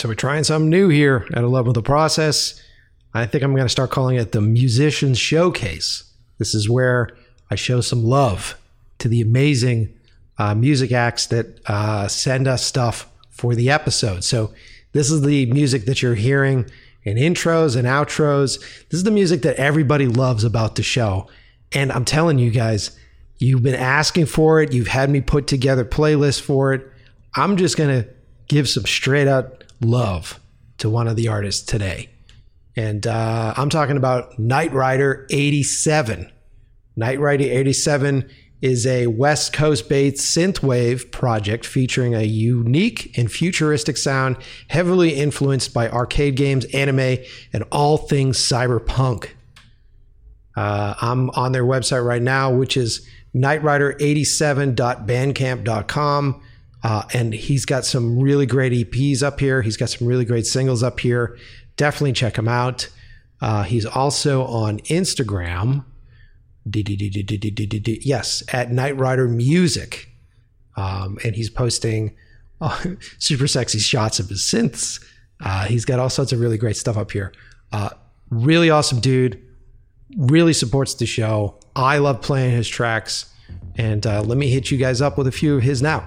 So we're trying something new here at 11 with the process. I think I'm going to start calling it the Musicians Showcase. This is where I show some love to the amazing uh, music acts that uh, send us stuff for the episode. So this is the music that you're hearing in intros and outros. This is the music that everybody loves about the show. And I'm telling you guys, you've been asking for it. You've had me put together playlists for it. I'm just going to give some straight out love to one of the artists today. And uh, I'm talking about Night Rider 87. Night Rider 87 is a West Coast based synthwave project featuring a unique and futuristic sound heavily influenced by arcade games, anime, and all things cyberpunk. Uh, I'm on their website right now, which is nightrider87.bandcamp.com. Uh, and he's got some really great EPs up here. He's got some really great singles up here. Definitely check him out. Uh, he's also on Instagram. Yes, at Night Rider Music. Um, and he's posting uh, super sexy shots of his synths. Uh, he's got all sorts of really great stuff up here. Uh, really awesome dude. Really supports the show. I love playing his tracks. And uh, let me hit you guys up with a few of his now.